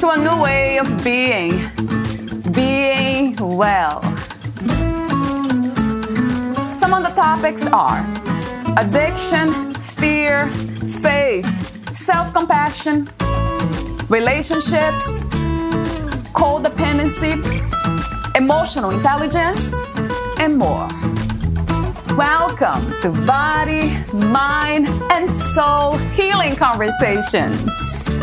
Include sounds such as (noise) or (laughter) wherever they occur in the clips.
to a new way of being, being well. Some of the topics are addiction, fear, faith, self compassion, relationships, codependency, emotional intelligence, and more. Welcome to Body, Mind, and Soul Healing Conversations.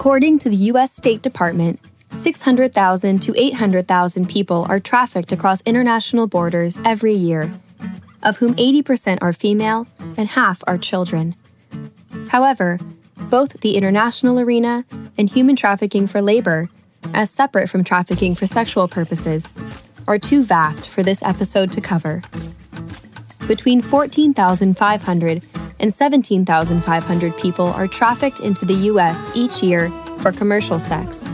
According to the U.S. State Department, 600,000 to 800,000 people are trafficked across international borders every year, of whom 80% are female and half are children. However, both the international arena and human trafficking for labor, as separate from trafficking for sexual purposes, are too vast for this episode to cover. Between 14,500 and 17,500 people are trafficked into the U.S. each year for commercial sex.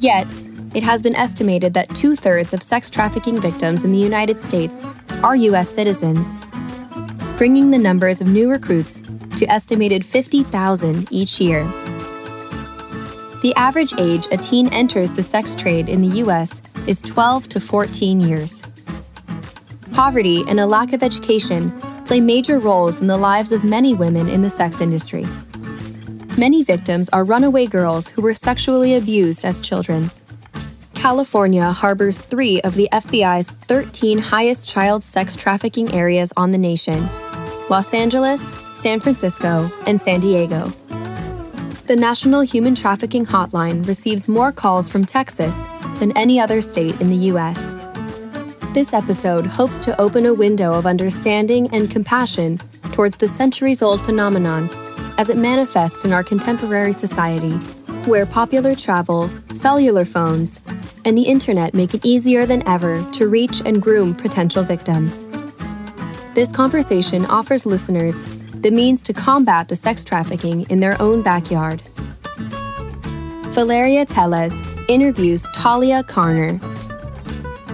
Yet, it has been estimated that two thirds of sex trafficking victims in the United States are U.S. citizens, bringing the numbers of new recruits to estimated 50,000 each year. The average age a teen enters the sex trade in the U.S. is 12 to 14 years. Poverty and a lack of education play major roles in the lives of many women in the sex industry. Many victims are runaway girls who were sexually abused as children. California harbors three of the FBI's 13 highest child sex trafficking areas on the nation Los Angeles, San Francisco, and San Diego. The National Human Trafficking Hotline receives more calls from Texas than any other state in the U.S. This episode hopes to open a window of understanding and compassion towards the centuries old phenomenon as it manifests in our contemporary society, where popular travel, cellular phones, and the internet make it easier than ever to reach and groom potential victims. This conversation offers listeners the means to combat the sex trafficking in their own backyard. Valeria Teles interviews Talia Carner,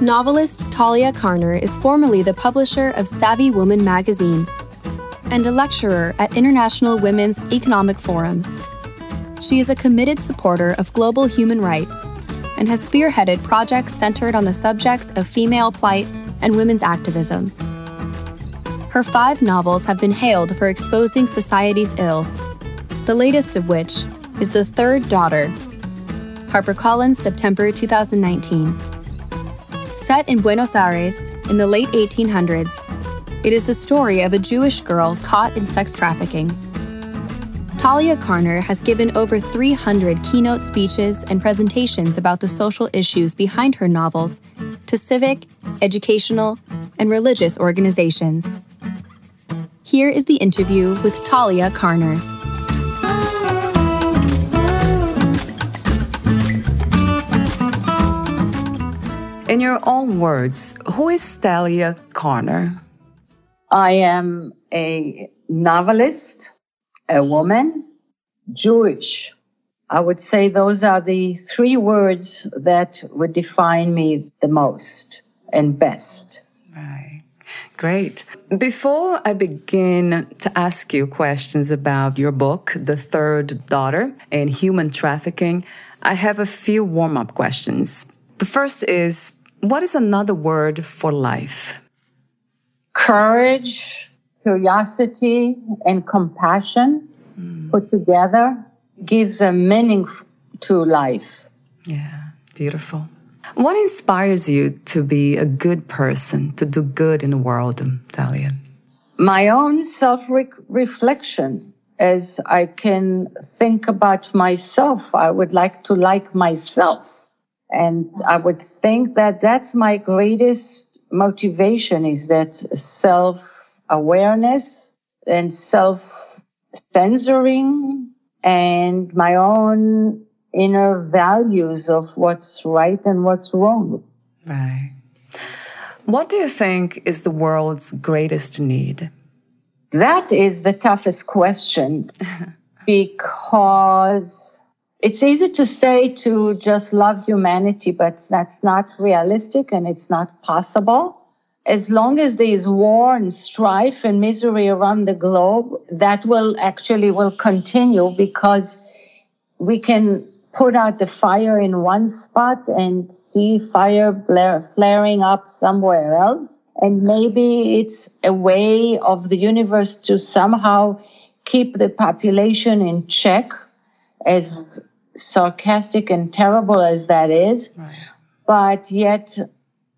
Novelist Talia Carner is formerly the publisher of Savvy Woman magazine and a lecturer at International Women's Economic Forums. She is a committed supporter of global human rights and has spearheaded projects centered on the subjects of female plight and women's activism. Her five novels have been hailed for exposing society's ills, the latest of which is The Third Daughter. HarperCollins, September 2019. Set in Buenos Aires in the late 1800s, it is the story of a Jewish girl caught in sex trafficking. Talia Carner has given over 300 keynote speeches and presentations about the social issues behind her novels to civic, educational, and religious organizations. Here is the interview with Talia Carner. Your own words, who is Talia Carner? I am a novelist, a woman, Jewish. I would say those are the three words that would define me the most and best. Right. Great. Before I begin to ask you questions about your book, The Third Daughter and Human Trafficking, I have a few warm up questions. The first is what is another word for life? Courage, curiosity, and compassion mm. put together gives a meaning to life. Yeah, beautiful. What inspires you to be a good person, to do good in the world, Talia? my own self reflection as I can think about myself. I would like to like myself. And I would think that that's my greatest motivation is that self awareness and self censoring and my own inner values of what's right and what's wrong. Right. What do you think is the world's greatest need? That is the toughest question (laughs) because it's easy to say to just love humanity, but that's not realistic and it's not possible. As long as there is war and strife and misery around the globe, that will actually will continue because we can put out the fire in one spot and see fire blare, flaring up somewhere else. And maybe it's a way of the universe to somehow keep the population in check, as sarcastic and terrible as that is. Right. But yet,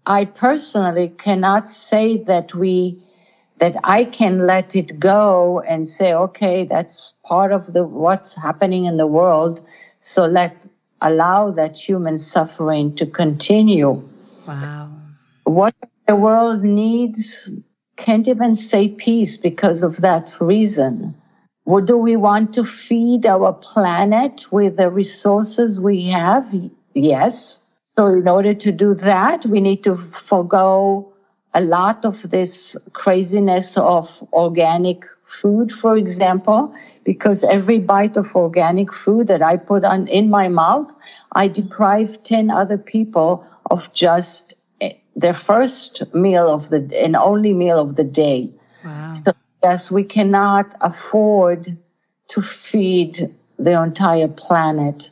I personally cannot say that we that I can let it go and say, okay, that's part of the what's happening in the world. So let allow that human suffering to continue. Wow. What the world needs can't even say peace because of that reason. What do we want to feed our planet with the resources we have? Yes. So in order to do that, we need to forego a lot of this craziness of organic food, for example, because every bite of organic food that I put on in my mouth, I deprive 10 other people of just eh, their first meal of the and only meal of the day. Wow. So yes, we cannot afford to feed the entire planet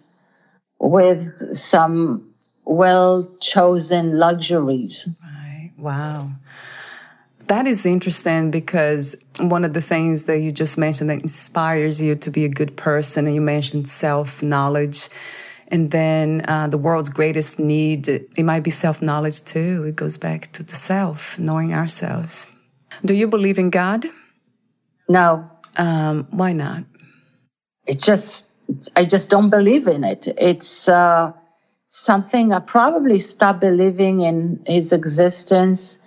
with some well chosen luxuries. Right. Wow. That is interesting because one of the things that you just mentioned that inspires you to be a good person, and you mentioned self knowledge. And then uh, the world's greatest need, it might be self knowledge too. It goes back to the self, knowing ourselves. Do you believe in God? No. Um, why not? It just, I just don't believe in it. It's uh, something I probably stopped believing in his existence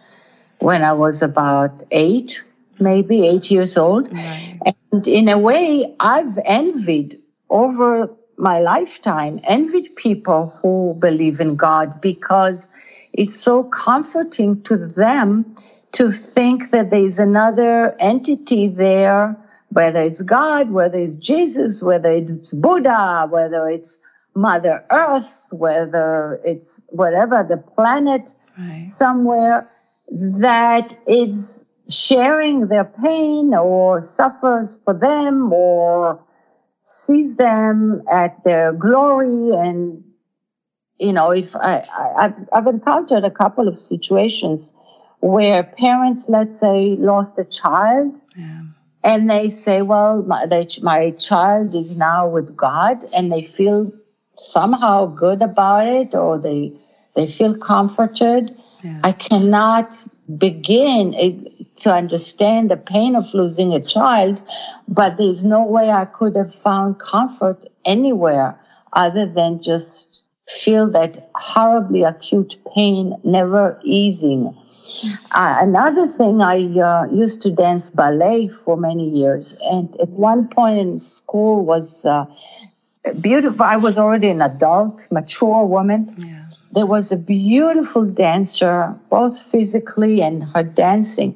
when I was about eight, maybe eight years old. Right. And in a way, I've envied over my lifetime, envied people who believe in God because it's so comforting to them to think that there's another entity there, whether it's God, whether it's Jesus, whether it's Buddha, whether it's Mother Earth, whether it's whatever, the planet right. somewhere that is sharing their pain or suffers for them or sees them at their glory and you know if I, I have I've encountered a couple of situations where parents let's say lost a child yeah. and they say well my, they, my child is now with god and they feel somehow good about it or they they feel comforted yeah. I cannot begin eh, to understand the pain of losing a child, but there's no way I could have found comfort anywhere other than just feel that horribly acute pain never easing. Uh, another thing, I uh, used to dance ballet for many years, and at one point in school was uh, beautiful. I was already an adult, mature woman. Yeah there was a beautiful dancer, both physically and her dancing.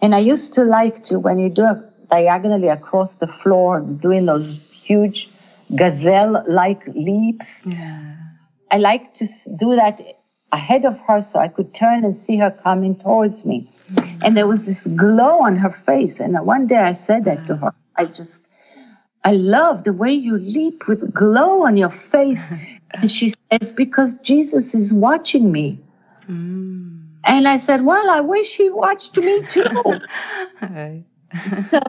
And I used to like to, when you do it diagonally across the floor, doing those huge gazelle like leaps, yeah. I like to do that ahead of her so I could turn and see her coming towards me. Mm-hmm. And there was this glow on her face. And one day I said that to her. I just, I love the way you leap with glow on your face. (laughs) And she said, It's because Jesus is watching me. Mm. And I said, Well, I wish he watched me too. (laughs) so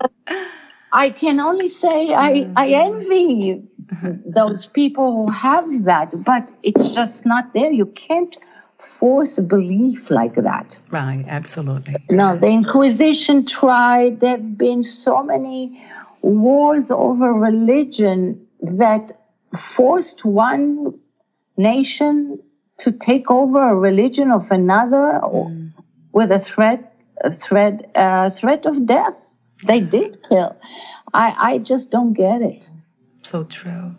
I can only say I, I envy (laughs) those people who have that, but it's just not there. You can't force belief like that. Right, absolutely. Now, the Inquisition tried, there have been so many wars over religion that forced one nation to take over a religion of another mm. with a threat a threat a threat of death they did kill i i just don't get it so true.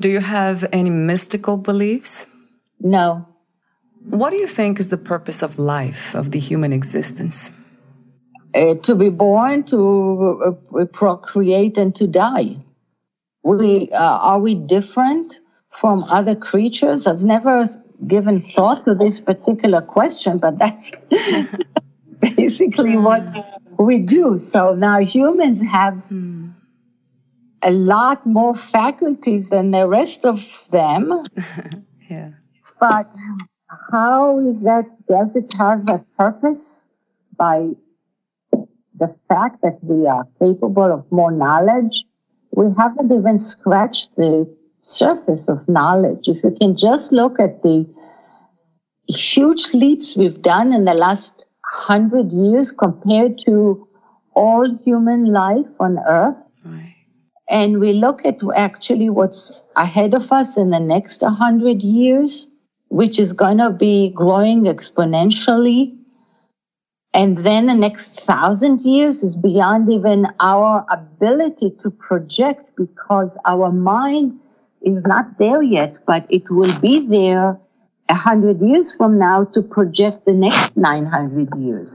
Do you have any mystical beliefs? No. What do you think is the purpose of life of the human existence? Uh, to be born to uh, procreate and to die. We uh, are we different from other creatures? I've never given thought to this particular question, but that's (laughs) basically what we do. So now humans have hmm. A lot more faculties than the rest of them. (laughs) yeah. But how is that? Does it have a purpose by the fact that we are capable of more knowledge? We haven't even scratched the surface of knowledge. If you can just look at the huge leaps we've done in the last hundred years compared to all human life on earth. And we look at actually what's ahead of us in the next hundred years, which is going to be growing exponentially. And then the next thousand years is beyond even our ability to project because our mind is not there yet, but it will be there a hundred years from now to project the next 900 years.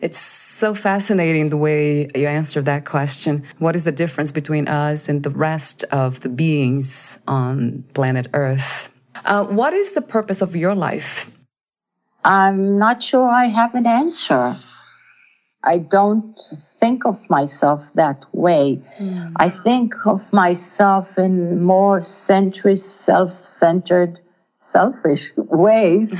It's so fascinating the way you answer that question. What is the difference between us and the rest of the beings on planet Earth? Uh, what is the purpose of your life? I'm not sure I have an answer. I don't think of myself that way. Mm. I think of myself in more centrist, self centered, selfish (laughs) ways.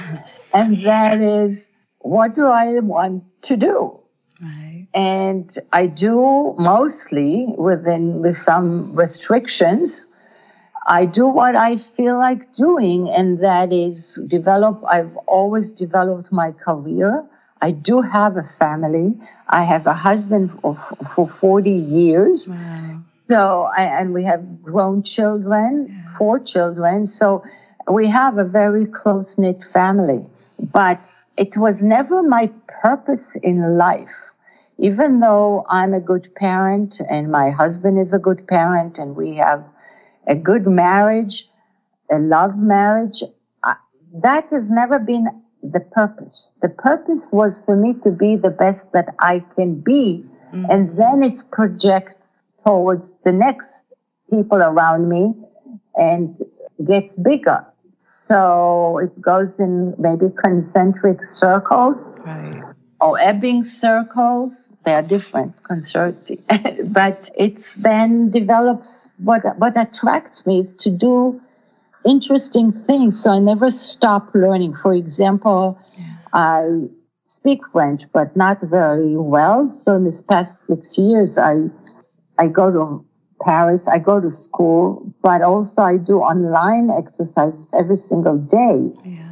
and that (laughs) is, what do I want to do? Right. And I do mostly within with some restrictions. I do what I feel like doing, and that is develop. I've always developed my career. I do have a family. I have a husband for, for 40 years. Wow. So, I, and we have grown children, yeah. four children. So, we have a very close knit family. But it was never my purpose in life. Even though I'm a good parent and my husband is a good parent and we have a good marriage, a love marriage, I, that has never been the purpose. The purpose was for me to be the best that I can be, mm-hmm. and then it's project towards the next people around me and gets bigger. So it goes in maybe concentric circles right. or ebbing circles. They are different, concerti. (laughs) but it's then develops what what attracts me is to do interesting things. So I never stop learning. For example, yeah. I speak French, but not very well. So in this past six years, I I go to Paris, I go to school, but also I do online exercises every single day. Yeah.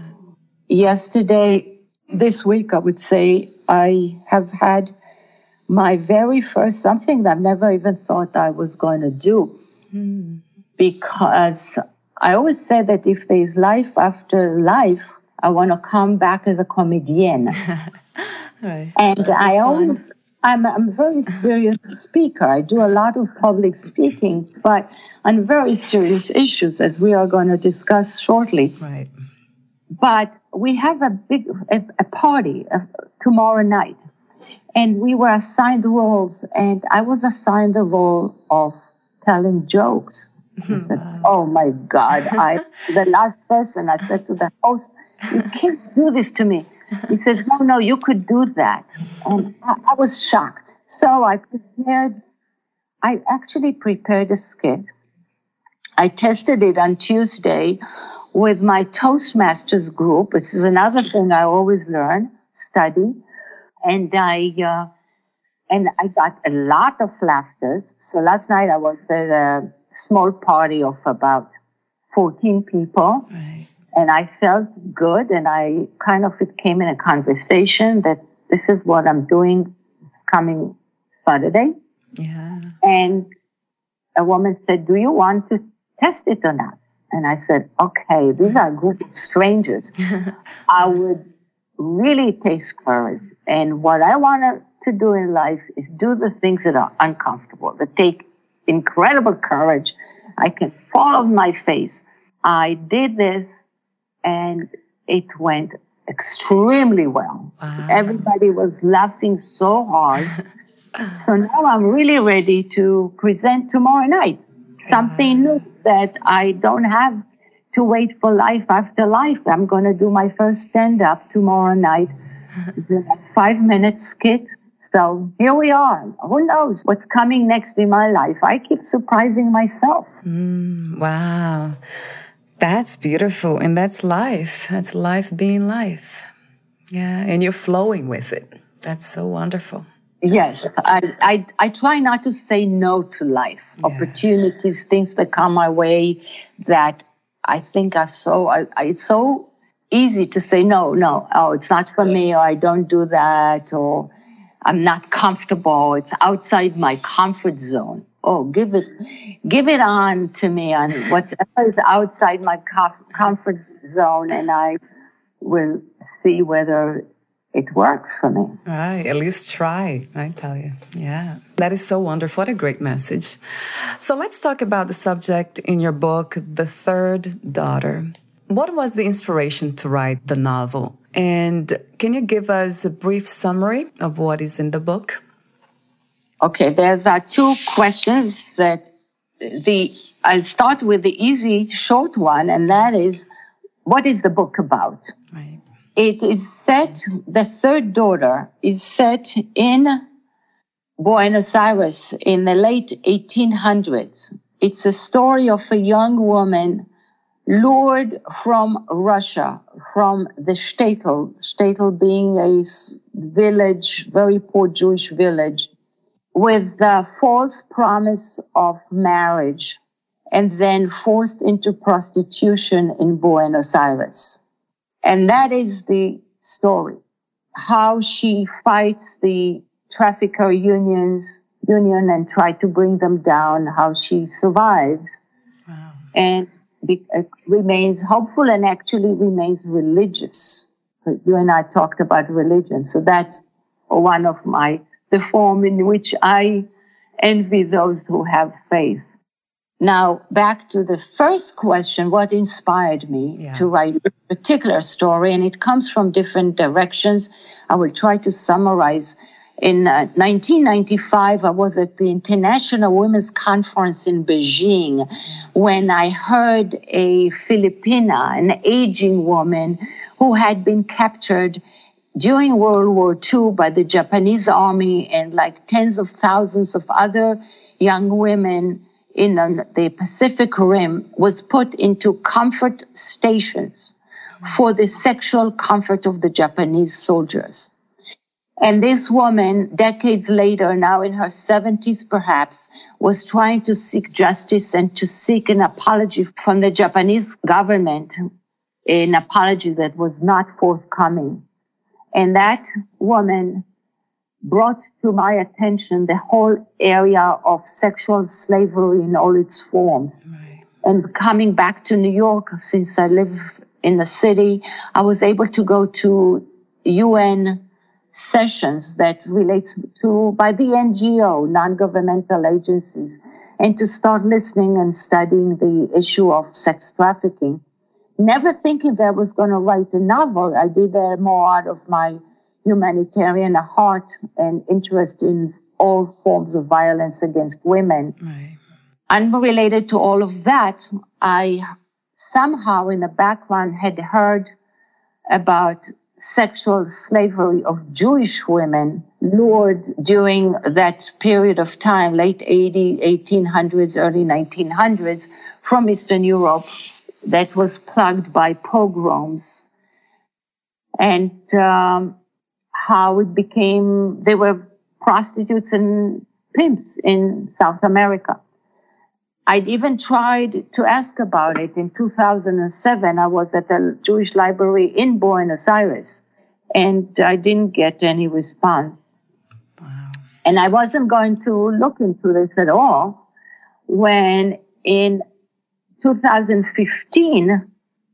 Yesterday, this week, I would say I have had my very first something that I've never even thought I was going to do. Mm. Because I always say that if there's life after life, I want to come back as a comedian. (laughs) right. And That'd I always, I'm, I'm a very serious speaker. I do a lot of public speaking, but on very serious issues, as we are going to discuss shortly. Right. But we have a big a, a party uh, tomorrow night, and we were assigned roles, and I was assigned the role of telling jokes. (laughs) I said, "Oh my God!" I the last person I said to the host, "You can't do this to me." He said, "No, no, you could do that," and I, I was shocked. So I prepared. I actually prepared a skit. I tested it on Tuesday with my Toastmasters group. This is another thing I always learn, study, and I. Uh, and I got a lot of laughters. So last night I was at a small party of about 14 people. Right. And I felt good, and I kind of it came in a conversation that this is what I'm doing this coming Saturday. Yeah. And a woman said, Do you want to test it or not? And I said, Okay, these are a group of strangers. (laughs) I would really takes courage. And what I want to do in life is do the things that are uncomfortable, that take incredible courage. I can fall on my face. I did this and it went extremely well. Wow. So everybody was laughing so hard. (laughs) so now I'm really ready to present tomorrow night something new that I don't have to wait for life after life. I'm going to do my first stand up tomorrow night, five minute skit. So here we are. Who knows what's coming next in my life? I keep surprising myself. Mm, wow. That's beautiful. And that's life. That's life being life. Yeah. And you're flowing with it. That's so wonderful. Yes, I, I, I try not to say no to life, yeah. opportunities, things that come my way that I think are so, I, I, it's so easy to say no, no, oh, it's not for me, or I don't do that, or I'm not comfortable, it's outside my comfort zone. Oh, give it, give it on to me on whatever is outside my comfort zone, and I will see whether it works for me. Right, at least try, I tell you. Yeah, that is so wonderful. What a great message. So let's talk about the subject in your book, The Third Daughter. What was the inspiration to write the novel? And can you give us a brief summary of what is in the book? Okay, there's uh, two questions that the I'll start with the easy short one, and that is what is the book about? Right. It is set, the third daughter is set in Buenos Aires in the late 1800s. It's a story of a young woman lured from Russia, from the shtetl, shtetl being a village, very poor Jewish village, with the false promise of marriage and then forced into prostitution in Buenos Aires. And that is the story. How she fights the trafficker unions, union and try to bring them down, how she survives. Wow. And be, uh, remains hopeful and actually remains religious. You and I talked about religion. So that's one of my, the form in which I envy those who have faith. Now, back to the first question what inspired me yeah. to write a particular story? And it comes from different directions. I will try to summarize. In uh, 1995, I was at the International Women's Conference in Beijing when I heard a Filipina, an aging woman who had been captured during World War II by the Japanese army and like tens of thousands of other young women in the Pacific Rim was put into comfort stations for the sexual comfort of the Japanese soldiers. And this woman, decades later, now in her 70s perhaps, was trying to seek justice and to seek an apology from the Japanese government, an apology that was not forthcoming. And that woman brought to my attention the whole area of sexual slavery in all its forms. Right. And coming back to New York, since I live in the city, I was able to go to UN sessions that relates to by the NGO, non-governmental agencies, and to start listening and studying the issue of sex trafficking. Never thinking that I was going to write a novel. I did that more out of my humanitarian heart and interest in all forms of violence against women. Right. Unrelated to all of that, I somehow in the background had heard about sexual slavery of Jewish women lured during that period of time, late 80, 1800s, early 1900s, from Eastern Europe that was plagued by pogroms. And um, how it became, they were prostitutes and pimps in South America. I'd even tried to ask about it in 2007. I was at the Jewish Library in Buenos Aires and I didn't get any response. Wow. And I wasn't going to look into this at all when in 2015,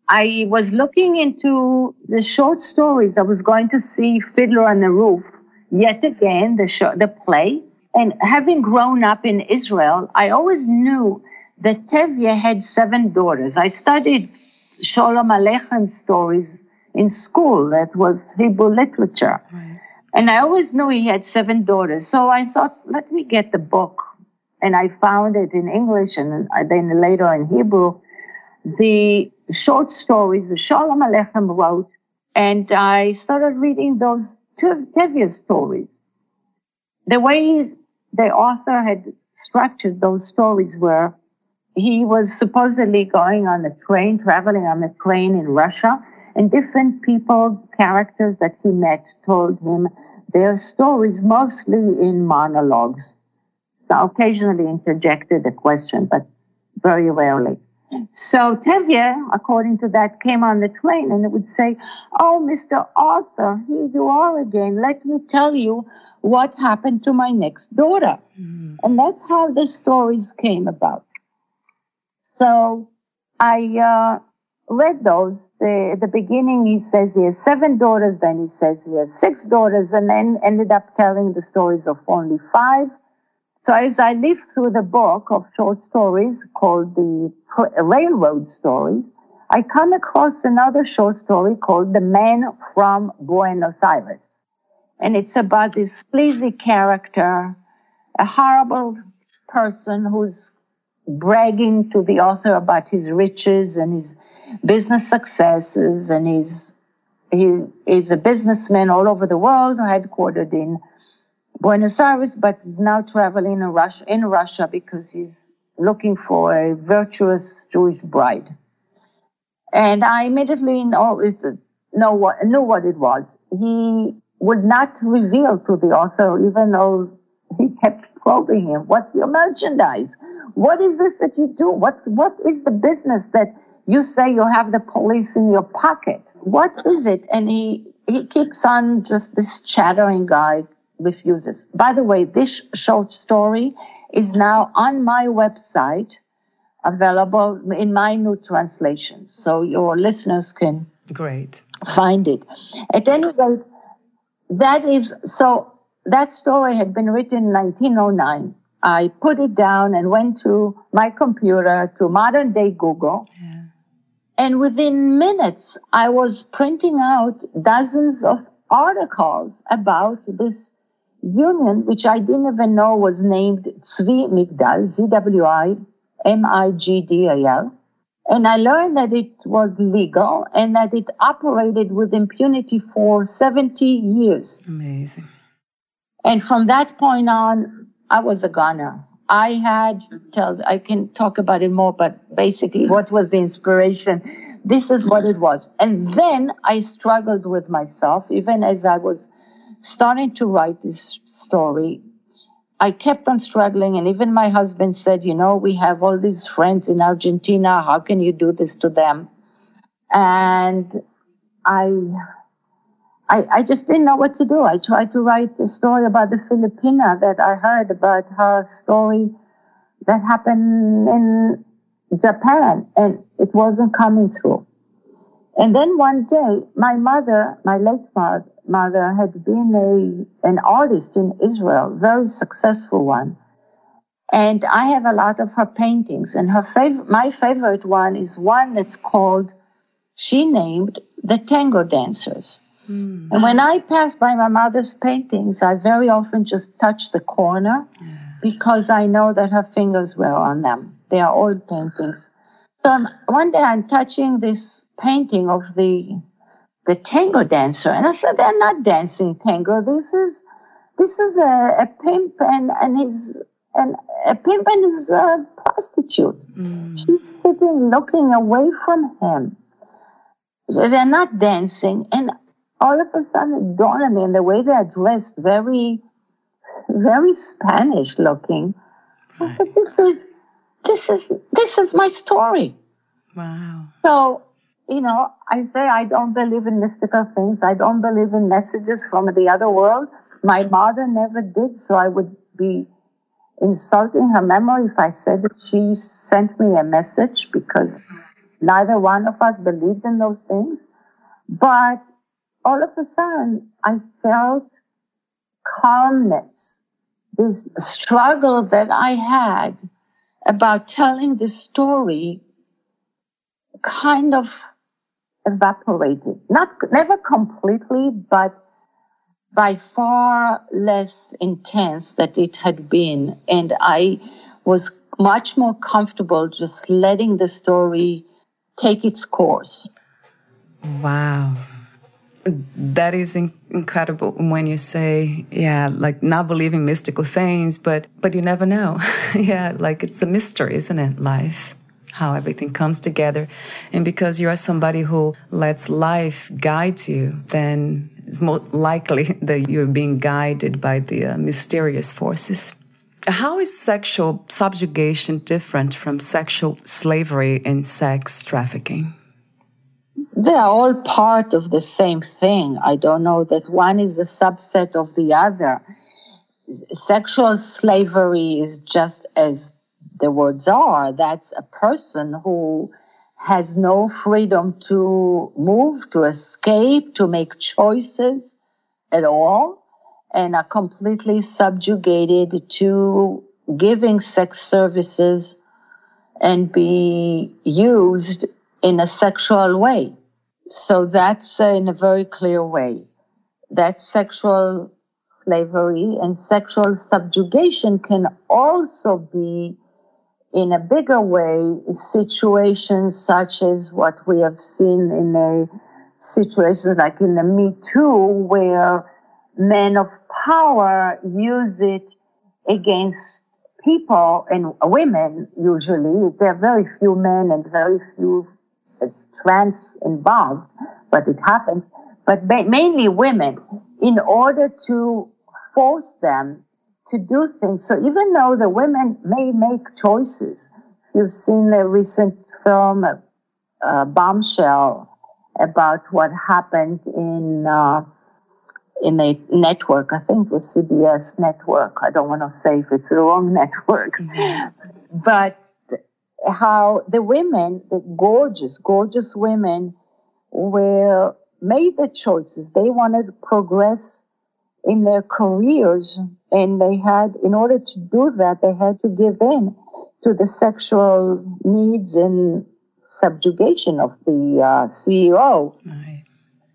I was looking into the short stories. I was going to see Fiddler on the Roof yet again, the show, the play. And having grown up in Israel, I always knew that Tevye had seven daughters. I studied Sholem Aleichem stories in school. That was Hebrew literature. Right. And I always knew he had seven daughters. So I thought, let me get the book. And I found it in English and then later in Hebrew. The short stories that Shalom Aleichem wrote. And I started reading those two Tevye stories. The way the author had structured those stories were he was supposedly going on a train, traveling on a train in Russia, and different people, characters that he met, told him their stories mostly in monologues. Occasionally interjected a question, but very rarely. So Tevye, according to that, came on the train and it would say, Oh, Mr. Arthur, here you are again. Let me tell you what happened to my next daughter. Mm. And that's how the stories came about. So I uh, read those. The, the beginning, he says he has seven daughters, then he says he has six daughters, and then ended up telling the stories of only five. So as I lived through the book of short stories called the Railroad Stories, I come across another short story called The Man from Buenos Aires. And it's about this sleazy character, a horrible person who's bragging to the author about his riches and his business successes and he's he is a businessman all over the world headquartered in Buenos Aires, but is now traveling in Russia, in Russia because he's looking for a virtuous Jewish bride. And I immediately know, know what, knew what it was. He would not reveal to the author, even though he kept probing him, what's your merchandise? What is this that you do? What's, what is the business that you say you have the police in your pocket? What is it? And he, he keeps on just this chattering guy refuses. By the way, this short story is now on my website, available in my new translation, so your listeners can great find it. At any rate, that is so. That story had been written in 1909. I put it down and went to my computer to modern day Google. Yeah. And within minutes, I was printing out dozens of articles about this union, which I didn't even know was named Zwi Migdal, Z-W-I-M-I-G-D-A-L. And I learned that it was legal and that it operated with impunity for 70 years. Amazing. And from that point on, I was a goner. I had tell, I can talk about it more, but basically, what was the inspiration? This is what it was. And then I struggled with myself, even as I was starting to write this story, I kept on struggling. And even my husband said, You know, we have all these friends in Argentina. How can you do this to them? And I, I, I just didn't know what to do. I tried to write a story about the Filipina that I heard about her story that happened in Japan, and it wasn't coming through. And then one day, my mother, my late mother, mother had been a, an artist in Israel, very successful one. And I have a lot of her paintings. And her fav- my favorite one is one that's called, she named The Tango Dancers. Mm. And when I pass by my mother's paintings, I very often just touch the corner yeah. because I know that her fingers were on them. They are old paintings. So one day I'm touching this painting of the the tango dancer. And I said, they're not dancing tango. This is, this is a, a pimp and, and his, and a pimp and his uh, prostitute. Mm. She's sitting looking away from him. So they're not dancing. And all of a sudden it dawned on me, and the way they're dressed, very, very Spanish looking. I said, this is, this is this is my story. Wow. So, you know, I say I don't believe in mystical things. I don't believe in messages from the other world. My mother never did, so I would be insulting her memory if I said that she sent me a message because neither one of us believed in those things. But all of a sudden, I felt calmness, this struggle that I had about telling this story kind of evaporated. Not never completely, but by far less intense that it had been. And I was much more comfortable just letting the story take its course. Wow. That is in- incredible when you say, yeah, like not believing mystical things, but but you never know. (laughs) yeah, like it's a mystery, isn't it? Life, how everything comes together, and because you are somebody who lets life guide you, then it's more likely (laughs) that you're being guided by the uh, mysterious forces. How is sexual subjugation different from sexual slavery and sex trafficking? They are all part of the same thing. I don't know that one is a subset of the other. Sexual slavery is just as the words are. That's a person who has no freedom to move, to escape, to make choices at all, and are completely subjugated to giving sex services and be used in a sexual way. So that's uh, in a very clear way. That's sexual slavery and sexual subjugation can also be in a bigger way situations such as what we have seen in a situation like in the Me Too, where men of power use it against people and women usually. There are very few men and very few trans involved, but it happens. But mainly women, in order to force them to do things. So even though the women may make choices, you've seen the recent film, uh, Bombshell, about what happened in uh, in a network. I think it was CBS network. I don't want to say if it's the wrong (laughs) network, mm-hmm. but how the women, the gorgeous, gorgeous women, were made the choices. They wanted to progress in their careers and they had in order to do that they had to give in to the sexual needs and subjugation of the uh, ceo right.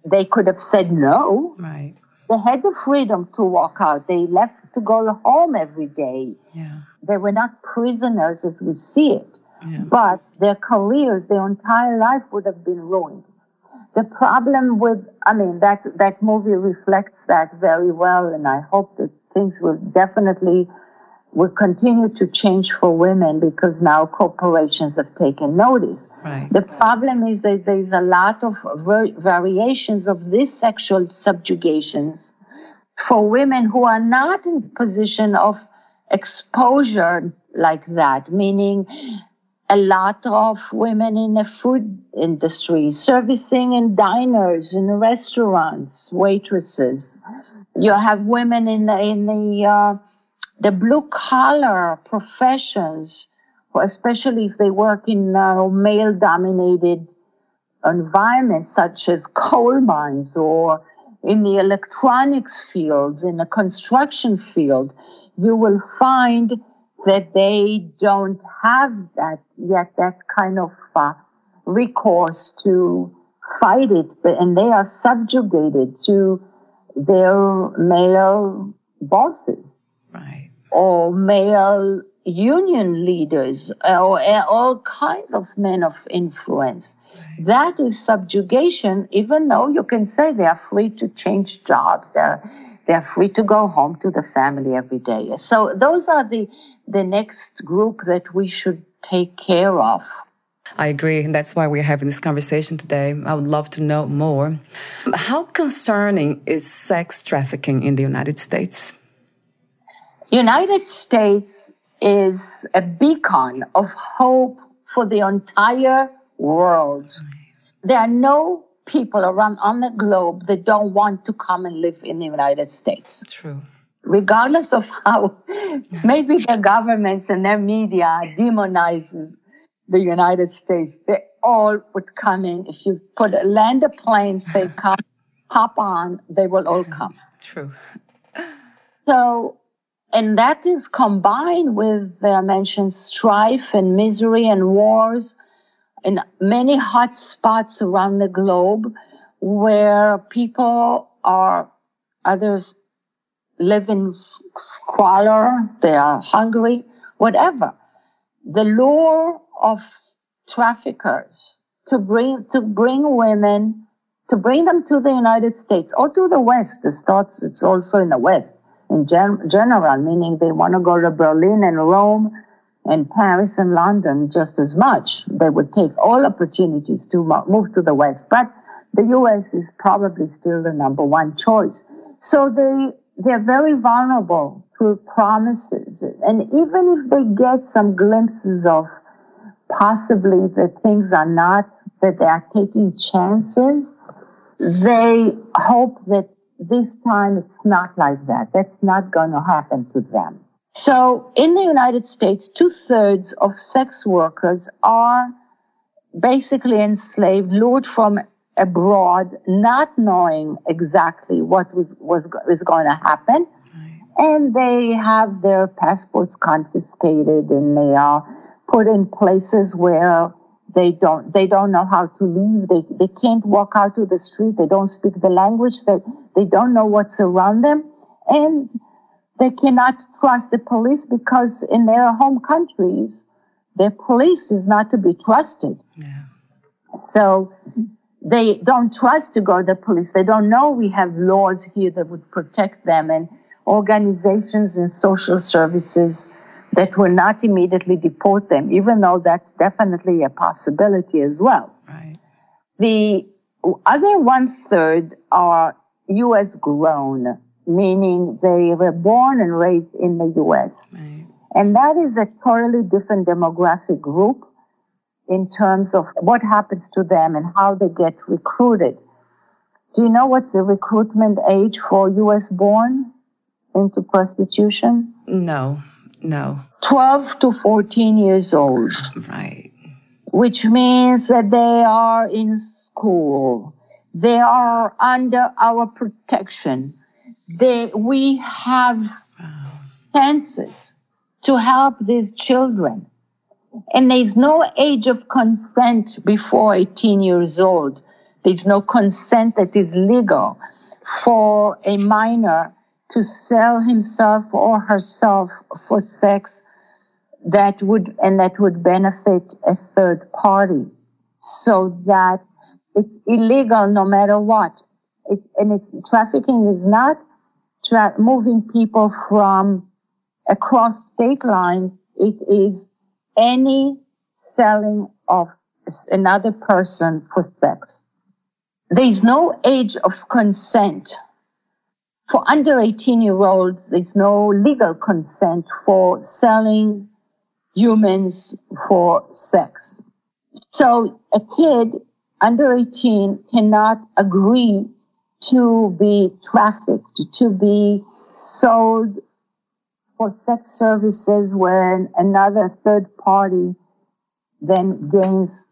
they could have said no right they had the freedom to walk out they left to go home every day yeah. they were not prisoners as we see it yeah. but their careers their entire life would have been ruined the problem with, I mean, that, that movie reflects that very well, and I hope that things will definitely will continue to change for women because now corporations have taken notice. Right. The problem is that there's a lot of variations of these sexual subjugations for women who are not in position of exposure like that, meaning a lot of women in the food industry, servicing in diners, in restaurants, waitresses. You have women in the, in the, uh, the blue collar professions, especially if they work in uh, male dominated environments such as coal mines or in the electronics fields, in the construction field, you will find that they don't have that yet, that kind of uh, recourse to fight it, but, and they are subjugated to their male bosses. Right. Or male union leaders or all kinds of men of influence. Right. That is subjugation, even though you can say they are free to change jobs. They're, they're free to go home to the family every day. So those are the, the next group that we should take care of. I agree. And that's why we're having this conversation today. I would love to know more. How concerning is sex trafficking in the United States? United States is a beacon of hope for the entire world. There are no people around on the globe that don't want to come and live in the United States. True. Regardless of how (laughs) maybe their governments and their media demonizes the United States, they all would come in. If you put a land a plane, say (laughs) come, hop on, they will all come. True. So, and that is combined with, uh, mentioned, strife and misery and wars in many hot spots around the globe where people are, others live in squalor, they are hungry, whatever. The lure of traffickers to bring, to bring women, to bring them to the United States or to the West, it starts, it's also in the West in gen- general, meaning they want to go to Berlin and Rome and Paris and London just as much. They would take all opportunities to move to the West, but the U.S. is probably still the number one choice. So they they're very vulnerable to promises, and even if they get some glimpses of possibly that things are not that they are taking chances, they hope that this time it's not like that. That's not going to happen to them. So in the United States, two thirds of sex workers are basically enslaved, lured from abroad, not knowing exactly what was, was, was going to happen. And they have their passports confiscated and they are put in places where they don't they don't know how to leave they they can't walk out to the street they don't speak the language they they don't know what's around them and they cannot trust the police because in their home countries, their police is not to be trusted. Yeah. So they don't trust to go to the police. They don't know we have laws here that would protect them and organizations and social services that will not immediately deport them, even though that's definitely a possibility as well. Right. The other one third are US grown meaning they were born and raised in the US. Right. And that is a totally different demographic group in terms of what happens to them and how they get recruited. Do you know what's the recruitment age for US born into prostitution? No, no. 12 to 14 years old. Right. Which means that they are in school. They are under our protection they, we have chances to help these children. And there's no age of consent before 18 years old. There's no consent that is legal for a minor to sell himself or herself for sex that would and that would benefit a third party so that it's illegal no matter what it, and it's trafficking is not tra- moving people from across state lines. It is any selling of another person for sex. There is no age of consent. For under 18 year olds, there's no legal consent for selling humans for sex. So a kid under 18 cannot agree to be trafficked, to be sold for sex services when another third party then gains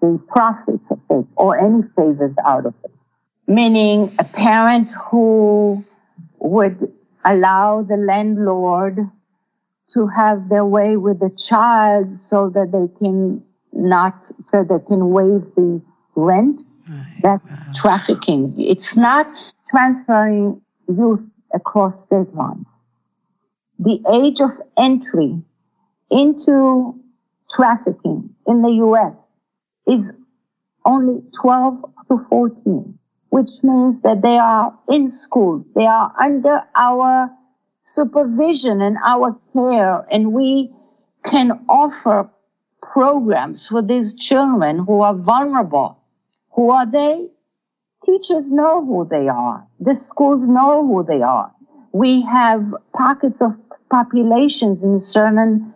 the profits of it or any favors out of it. Meaning a parent who would allow the landlord to have their way with the child so that they can not, so they can waive the rent Right. That's wow. trafficking. It's not transferring youth across state lines. The age of entry into trafficking in the US is only 12 to 14, which means that they are in schools. They are under our supervision and our care, and we can offer programs for these children who are vulnerable who are they? Teachers know who they are. The schools know who they are. We have pockets of populations in certain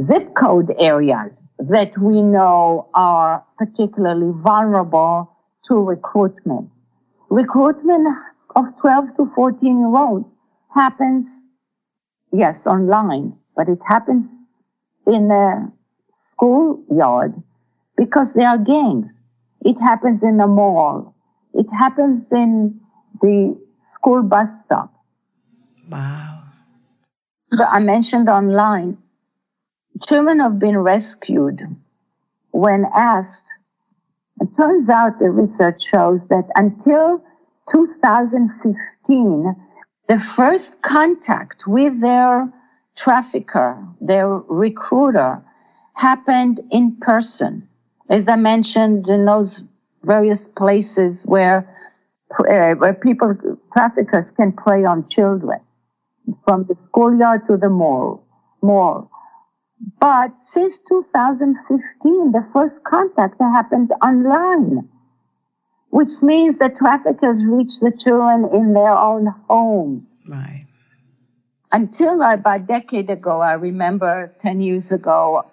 zip code areas that we know are particularly vulnerable to recruitment. Recruitment of 12 to 14 year olds happens, yes, online, but it happens in a schoolyard because there are gangs. It happens in a mall. It happens in the school bus stop. Wow. I mentioned online, children have been rescued when asked. It turns out the research shows that until 2015, the first contact with their trafficker, their recruiter, happened in person. As I mentioned, in those various places where, uh, where people, traffickers can prey on children, from the schoolyard to the mall. mall. But since 2015, the first contact happened online, which means that traffickers reach the children in their own homes. Right. Until about a decade ago, I remember 10 years ago,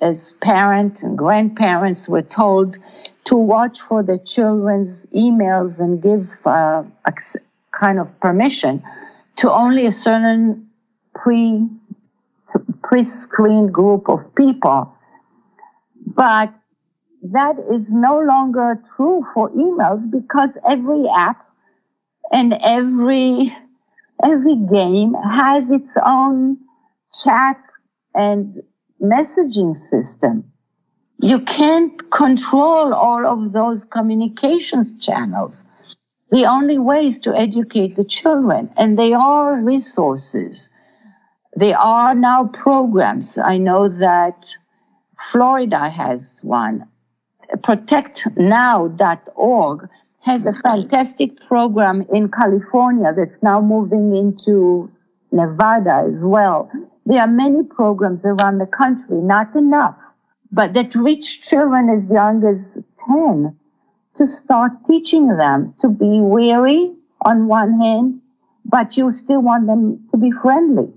as, parents and grandparents were told to watch for the children's emails and give uh, a kind of permission to only a certain pre pre-screened group of people. But that is no longer true for emails because every app and every every game has its own chat and messaging system. You can't control all of those communications channels. The only way is to educate the children, and they are resources. There are now programs. I know that Florida has one. ProtectNow.org has a fantastic program in California that's now moving into Nevada as well. There are many programs around the country, not enough, but that reach children as young as 10 to start teaching them to be wary on one hand, but you still want them to be friendly.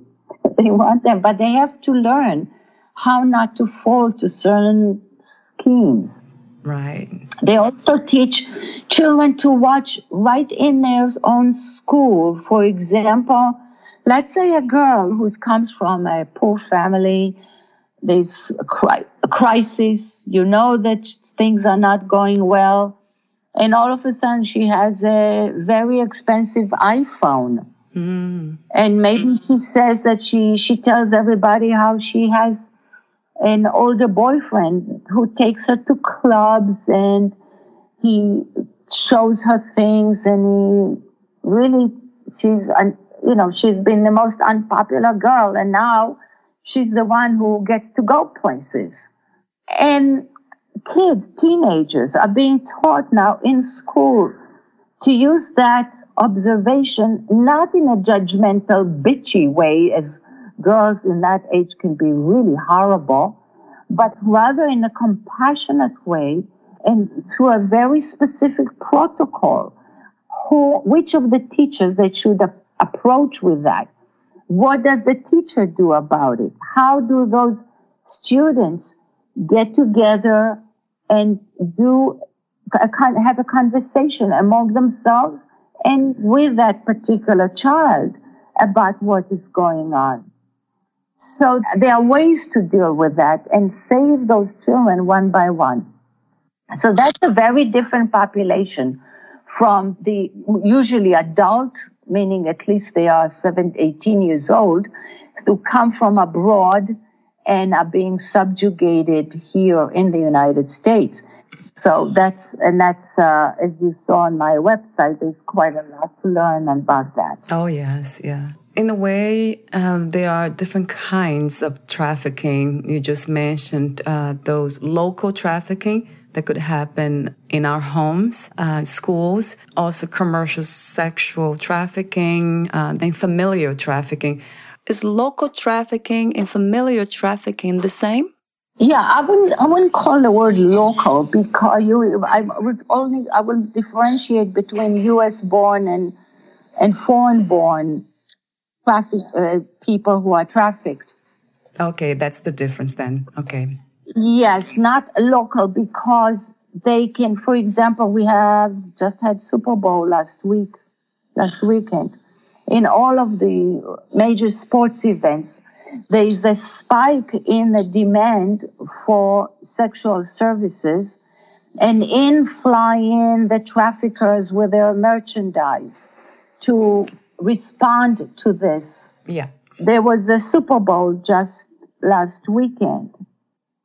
(laughs) they want them, but they have to learn how not to fall to certain schemes. Right. They also teach children to watch right in their own school. For example, let's say a girl who comes from a poor family, there's a, cri- a crisis, you know that things are not going well, and all of a sudden she has a very expensive iPhone. Mm. And maybe she says that she, she tells everybody how she has an older boyfriend who takes her to clubs and he shows her things and he really, she's, you know, she's been the most unpopular girl and now she's the one who gets to go places. And kids, teenagers are being taught now in school to use that observation not in a judgmental, bitchy way, as girls in that age can be really horrible, but rather in a compassionate way and through a very specific protocol. Who, which of the teachers they should approach with that? What does the teacher do about it? How do those students get together and do a, have a conversation among themselves and with that particular child about what is going on. So there are ways to deal with that and save those children one by one. So that's a very different population from the usually adult, meaning at least they are 17, 18 years old, who come from abroad and are being subjugated here in the United States. So that's, and that's, uh, as you saw on my website, there's quite a lot to learn about that. Oh, yes, yeah. In a way, um, there are different kinds of trafficking. You just mentioned uh, those local trafficking that could happen in our homes, uh, schools, also commercial sexual trafficking, uh, and familiar trafficking. Is local trafficking and familiar trafficking the same? Yeah, I wouldn't. I wouldn't call the word local because you. I would only. I will differentiate between U.S. born and and foreign born traffic uh, people who are trafficked. Okay, that's the difference then. Okay. Yes, not local because they can, for example, we have just had Super Bowl last week, last weekend. In all of the major sports events, there is a spike in the demand for sexual services and in fly in the traffickers with their merchandise to respond to this. Yeah. There was a Super Bowl just last weekend.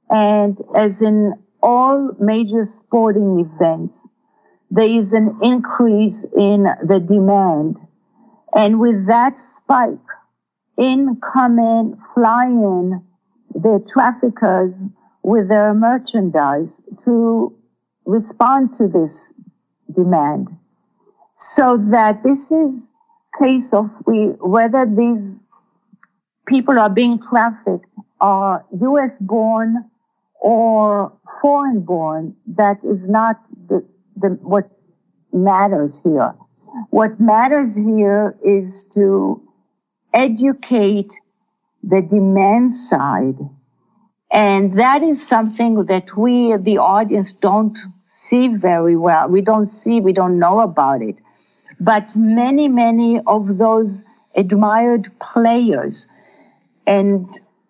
And as in all major sporting events, there is an increase in the demand. And with that spike, in come in, fly in the traffickers with their merchandise to respond to this demand. So that this is case of we, whether these people are being trafficked are US born or foreign born, that is not the, the, what matters here. What matters here is to educate the demand side. And that is something that we, the audience, don't see very well. We don't see, we don't know about it. But many, many of those admired players and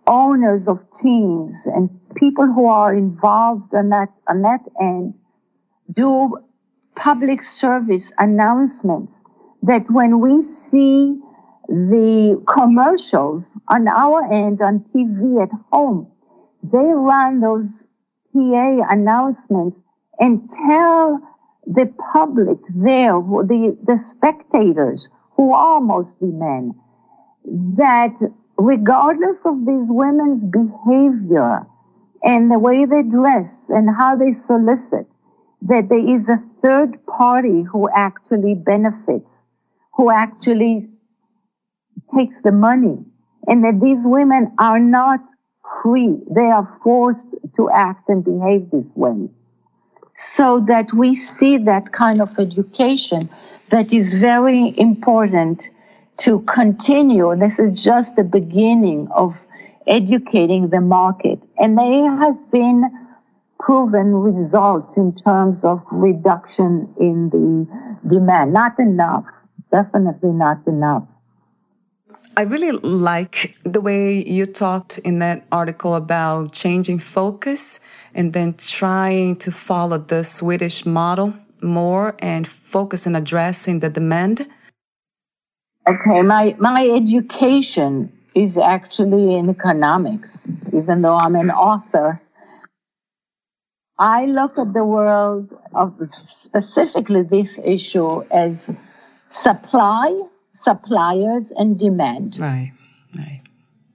owners of teams and people who are involved on that, on that end do public service announcements that when we see the commercials on our end on TV at home, they run those PA announcements and tell the public there, the, the spectators, who are mostly men, that regardless of these women's behavior and the way they dress and how they solicit, that there is a third party who actually benefits, who actually takes the money, and that these women are not free. They are forced to act and behave this way. So that we see that kind of education that is very important to continue. This is just the beginning of educating the market. And there has been proven results in terms of reduction in the demand. Not enough. Definitely not enough. I really like the way you talked in that article about changing focus and then trying to follow the Swedish model more and focus on addressing the demand Okay, my, my education is actually in economics, even though I'm an author. I look at the world of specifically this issue as supply, suppliers, and demand. Right, right.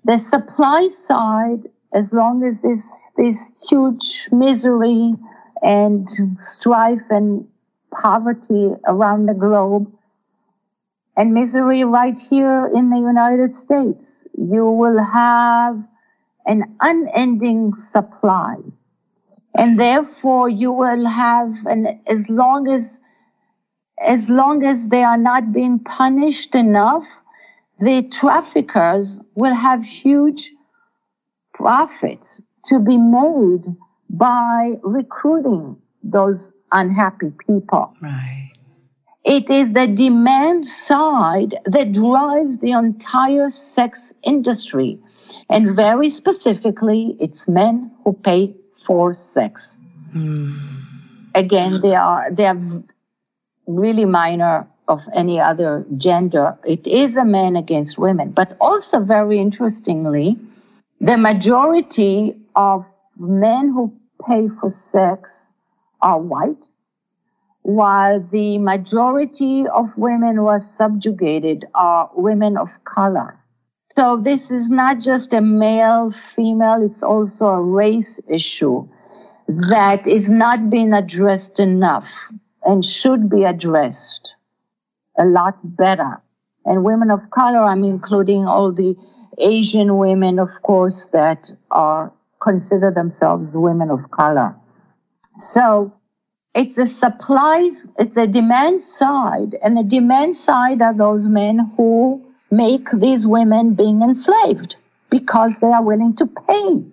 The supply side, as long as this this huge misery and strife and poverty around the globe, and misery right here in the United States. You will have an unending supply. And therefore you will have an, as long as, as long as they are not being punished enough, the traffickers will have huge profits to be made by recruiting those unhappy people. Right. It is the demand side that drives the entire sex industry. And very specifically, it's men who pay for sex. Mm. Again, they are, they are really minor of any other gender. It is a man against women. But also, very interestingly, the majority of men who pay for sex are white while the majority of women who are subjugated are women of color. So this is not just a male female, it's also a race issue that is not being addressed enough and should be addressed a lot better. And women of color, I'm including all the Asian women, of course, that are consider themselves women of color. So it's a supply, it's a demand side, and the demand side are those men who make these women being enslaved because they are willing to pay.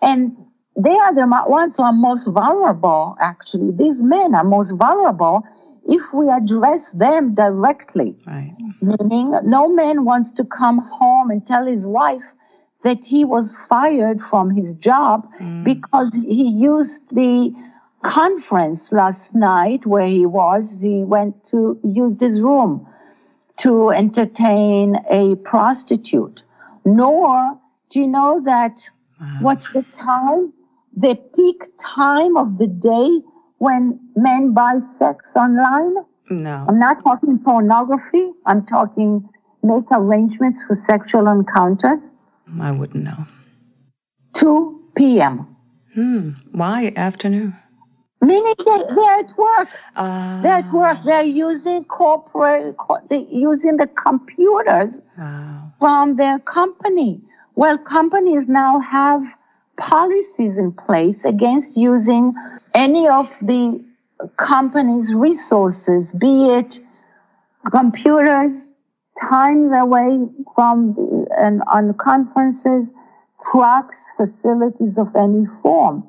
And they are the ones who are most vulnerable, actually. These men are most vulnerable if we address them directly. Right. Meaning, no man wants to come home and tell his wife that he was fired from his job mm. because he used the conference last night where he was. He went to use his room to entertain a prostitute. Nor do you know that wow. what's the time? The peak time of the day when men buy sex online? No. I'm not talking pornography. I'm talking make arrangements for sexual encounters. I wouldn't know. 2 p.m. Hmm. Why afternoon? Meaning they, they're at work. Uh, they're at work. They're using corporate, they're using the computers from their company. Well, companies now have policies in place against using any of the company's resources, be it computers, times away from and on conferences, trucks, facilities of any form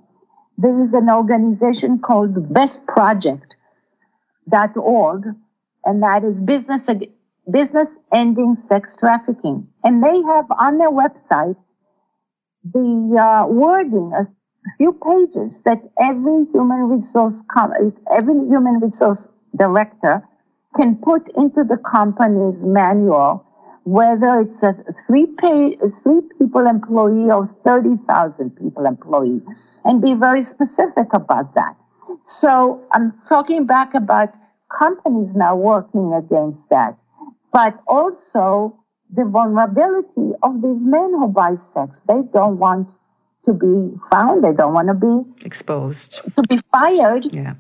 there is an organization called bestproject.org, and that is business, business ending sex trafficking. And they have on their website the uh, wording, a few pages that every human resource, every human resource director can put into the company's manual whether it's a three pay, three people employee or 30,000 people employee and be very specific about that. So I'm talking back about companies now working against that, but also the vulnerability of these men who buy sex. They don't want to be found. They don't want to be exposed, to be fired. Yeah.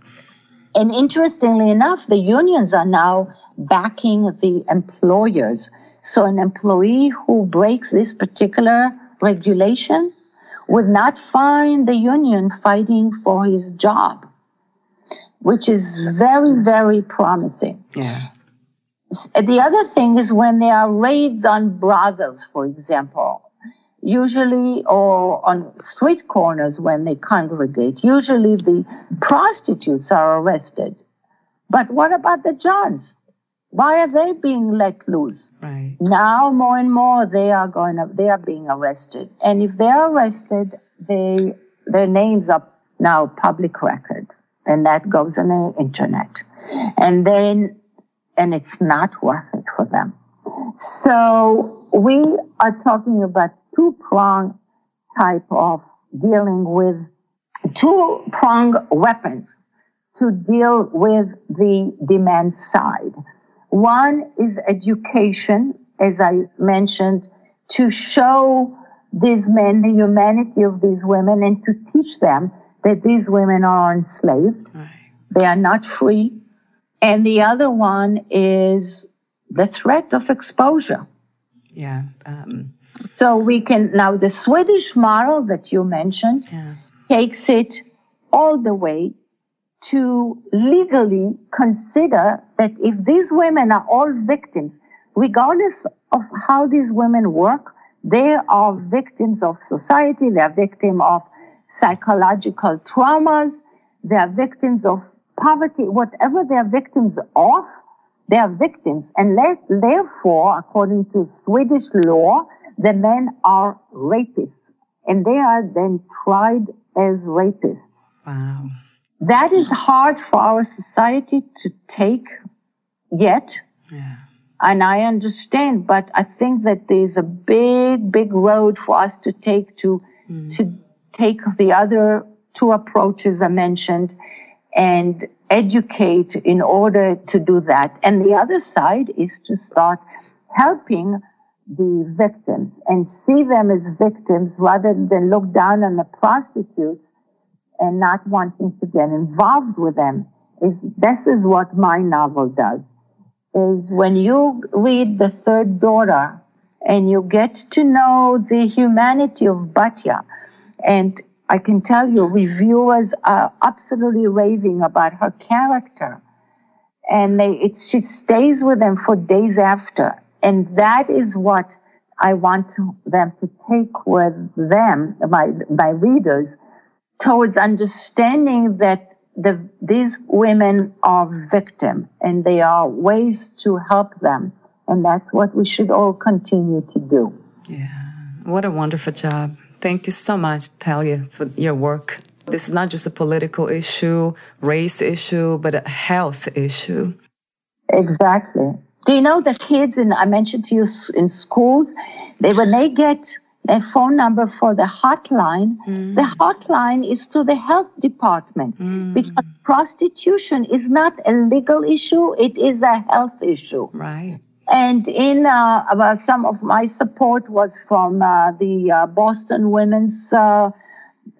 And interestingly enough, the unions are now backing the employers so an employee who breaks this particular regulation would not find the union fighting for his job, which is very, very promising. Yeah. The other thing is when there are raids on brothels, for example, usually, or on street corners when they congregate, usually the prostitutes are arrested. But what about the Johns? Why are they being let loose? Right. Now more and more they are going to, they are being arrested. And if they're arrested, they their names are now public record. And that goes on the internet. And then and it's not worth it for them. So we are talking about two prong type of dealing with two prong weapons to deal with the demand side. One is education, as I mentioned, to show these men the humanity of these women and to teach them that these women are enslaved. Right. They are not free. And the other one is the threat of exposure. Yeah. Um, so we can now the Swedish model that you mentioned yeah. takes it all the way to legally consider that if these women are all victims, regardless of how these women work, they are victims of society, they are victims of psychological traumas, they are victims of poverty, whatever they are victims of, they are victims. And therefore, according to Swedish law, the men are rapists and they are then tried as rapists. Wow. That is hard for our society to take yet. Yeah. And I understand, but I think that there's a big, big road for us to take to, mm. to take the other two approaches I mentioned and educate in order to do that. And the other side is to start helping the victims and see them as victims rather than look down on the prostitutes and not wanting to get involved with them is this is what my novel does is when you read the third daughter and you get to know the humanity of Batya and I can tell you reviewers are absolutely raving about her character and they, it, she stays with them for days after And that is what I want to, them to take with them, my, my readers, towards understanding that the, these women are victim and there are ways to help them. And that's what we should all continue to do. Yeah. What a wonderful job. Thank you so much, Talia, for your work. This is not just a political issue, race issue, but a health issue. Exactly. Do you know the kids in I mentioned to you in schools, they when they get a phone number for the hotline, mm. the hotline is to the health department mm. because prostitution is not a legal issue; it is a health issue. Right. And in uh, some of my support was from uh, the uh, Boston Women's uh,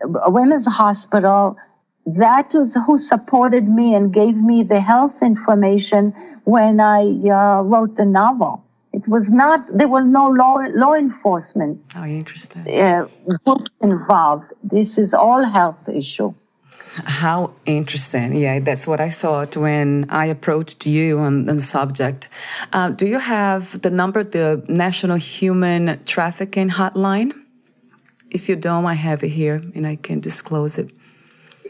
Women's Hospital that was who supported me and gave me the health information when I uh, wrote the novel. It was not, there were no law, law enforcement oh, interesting. Uh, groups involved. This is all health issue. How interesting. Yeah, that's what I thought when I approached you on, on the subject. Uh, do you have the number, the National Human Trafficking Hotline? If you don't, I have it here and I can disclose it.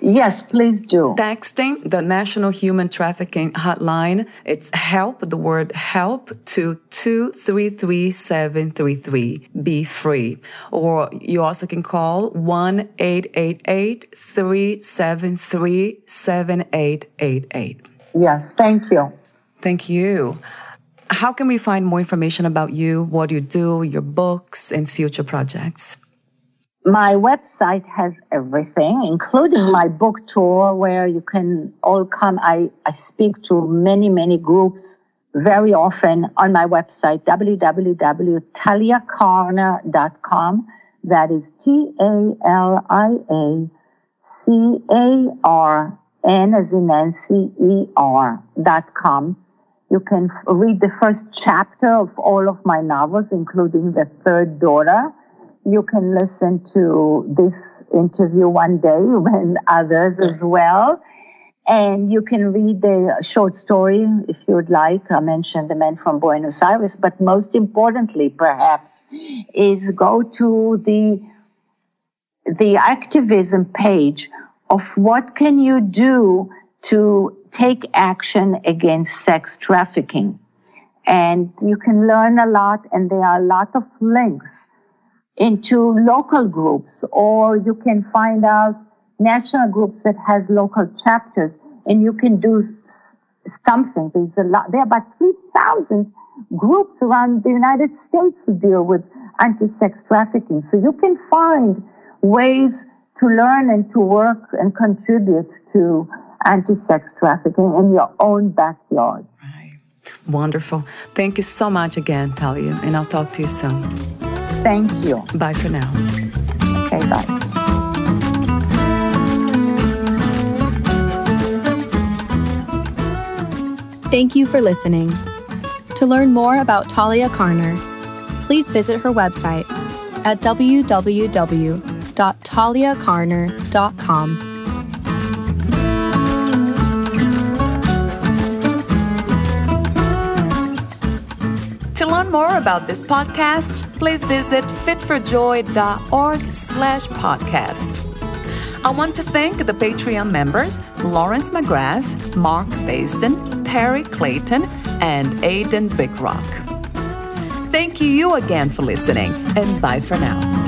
Yes, please do. Texting the National Human Trafficking Hotline. It's help, the word help to 233733. Be free. Or you also can call 1 888 373 7888. Yes, thank you. Thank you. How can we find more information about you, what you do, your books, and future projects? My website has everything, including my (gasps) book tour, where you can all come. I, I speak to many, many groups very often on my website, www.taliacarner.com. That is T A L I A C A R N as in Nancy E R dot com. You can f- read the first chapter of all of my novels, including The Third Daughter you can listen to this interview one day (laughs) when others as well. And you can read the short story if you would like. I mentioned the man from Buenos Aires, but most importantly, perhaps, is go to the the activism page of what can you do to take action against sex trafficking. And you can learn a lot, and there are a lot of links into local groups or you can find out national groups that has local chapters and you can do something. There's a lot, there are about 3,000 groups around the United States who deal with anti-sex trafficking. So you can find ways to learn and to work and contribute to anti-sex trafficking in your own backyard. Right. Wonderful. Thank you so much again, Talia, and I'll talk to you soon. Thank you. Bye for now. Okay, bye. Thank you for listening. To learn more about Talia Carner, please visit her website at www.taliacarner.com. more about this podcast, please visit fitforjoy.org slash podcast. I want to thank the Patreon members Lawrence McGrath, Mark Basden, Terry Clayton, and Aidan Bickrock. Thank you again for listening, and bye for now.